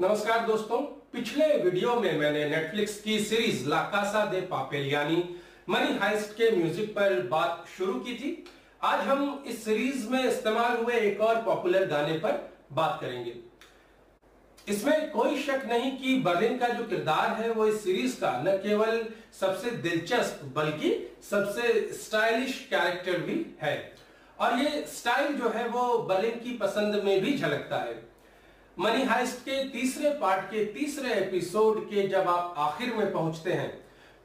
नमस्कार दोस्तों, पिछले वीडियो में मैंने नेटफ्लिक्स की सीरीज़ लाकासा दे पापेल यानी मनी हाइस्ट के म्यूज़िक पर बात शुरू की थी। आज हम इस सीरीज़ में इस्तेमाल हुए एक और पॉपुलर गाने पर बात करेंगे। इसमें कोई शक नहीं कि बर्लिन का जो किरदार है, वो इस सीरीज़ का न केवल सबसे दिलचस्प, बल्कि सबसे स्टाइलिश कैरेक्टर भी है। और ये स्टाइल जो है, वो बर्लिन की पसंद में भी झलकता है। मनी हाइस्ट के तीसरे पार्ट के तीसरे एपिसोड के जब आप आखिर में पहुँचते हैं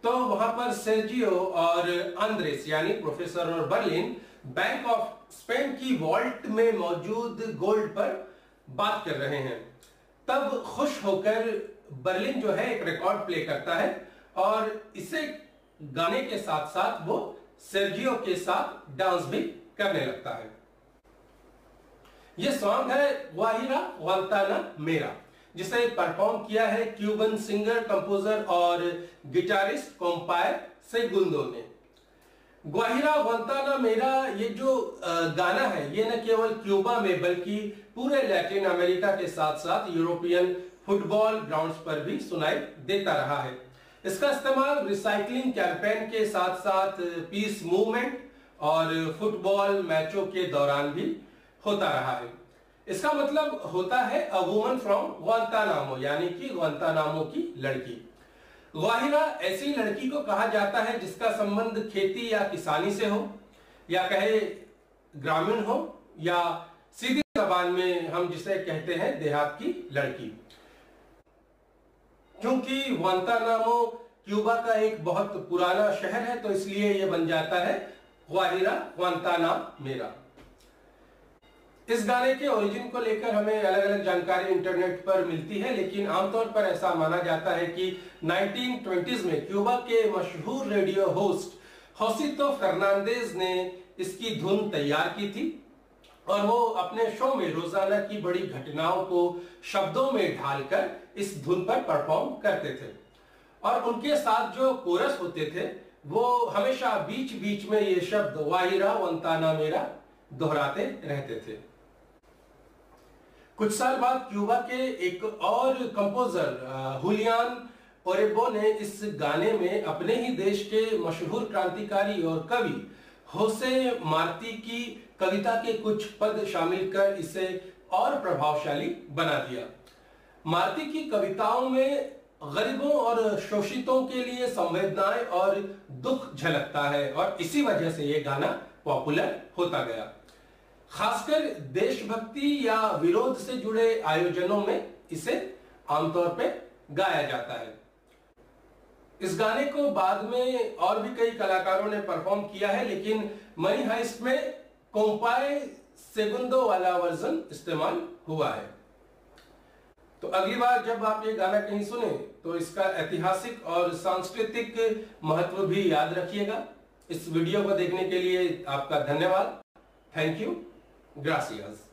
तो वहाँ पर सेर्जियो और आंद्रेस यानी प्रोफेसर और बर्लिन, बैंक ऑफ़ स्पेन की वॉल्ट में मौजूद गोल्ड पर बात कर रहे हैं। तब खुश होकर बर्लिन जो है एक रिकॉर्ड प्ले करता है और इसे गाने के साथ साथ वो सेर्जियो के साथ डांस भी करने लगता है। ये सॉन्ग है, वाहिरा, वालताना, मेरा। जिसे परफॉर्म किया है क्यूबन सिंगर कंपोजर और गिटारिस्ट कॉम्पायर सेगुंदो ने। ग्वाहिरा वंताना मेरा, ये जो गाना है, ये न केवल क्यूबा में, बल्कि पूरे लैटिन अमेरिका के साथ साथ यूरोपियन फुटबॉल ग्राउंड्स पर भी सुनाई देता रहा है। इसका इस्तेमाल रिसाइकलिंग कैंपेन के साथ साथ पीस मूवमेंट और फुटबॉल मैचों के दौरान भी होता रहा है। इसका मतलब होता है अ वुमन फ्रॉम ग्वांतानामो यानी कि ग्वांतानामो की लड़की। ग्वाहिरा ऐसी लड़की को कहा जाता है जिसका संबंध खेती या किसानी से हो, या कहे ग्रामीण हो, या सीधी जबान में हम जिसे कहते हैं देहात की लड़की। क्योंकि ग्वांतानामो क्यूबा का एक बहुत पुराना शहर है तो इसलिए यह बन जाता है ग्वाहिरा ग्वांताना मेरा। इस गाने के ओरिजिन को लेकर हमें अलग अलग जानकारी इंटरनेट पर मिलती है, लेकिन आमतौर पर ऐसा माना जाता है कि 1920s में क्यूबा के मशहूर रेडियो होस्ट होसितो फर्नांडेज ने इसकी धुन तैयार की थी और वो अपने शो में रोज़ाना की बड़ी घटनाओं को शब्दों में ढालकर इस धुन पर परफॉर्म करते थे। और उनके साथ जो कोरस होते थे, वो हमेशा बीच बीच में ये शब्द, वाहिरा वंताना मेरा दोहराते रहते थे। कुछ साल बाद क्यूबा के एक और कंपोजर हुलियान ओरेबो ने इस गाने में अपने ही देश के मशहूर क्रांतिकारी और कवि होसे मार्ती की कविता के कुछ पद शामिल कर इसे और प्रभावशाली बना दिया। मार्ती की कविताओं में गरीबों और शोषितों के लिए संवेदनाएँ और दुख झलकता है और इसी वजह से यह गाना पॉपुलर होता गया। खासकर देशभक्ति या विरोध से जुड़े आयोजनों में इसे आमतौर पे गाया जाता है। इस गाने को बाद में और भी कई कलाकारों ने परफॉर्म किया है, लेकिन मनी हाइस्ट में कोम्पाए सेगुंदो वाला वर्जन इस्तेमाल हुआ है। तो अगली बार जब आप ये गाना कहीं सुने तो इसका ऐतिहासिक और सांस्कृतिक महत्व भी याद रखिएगा। इस वीडियो को देखने के लिए आपका धन्यवाद। Thank you Gracias.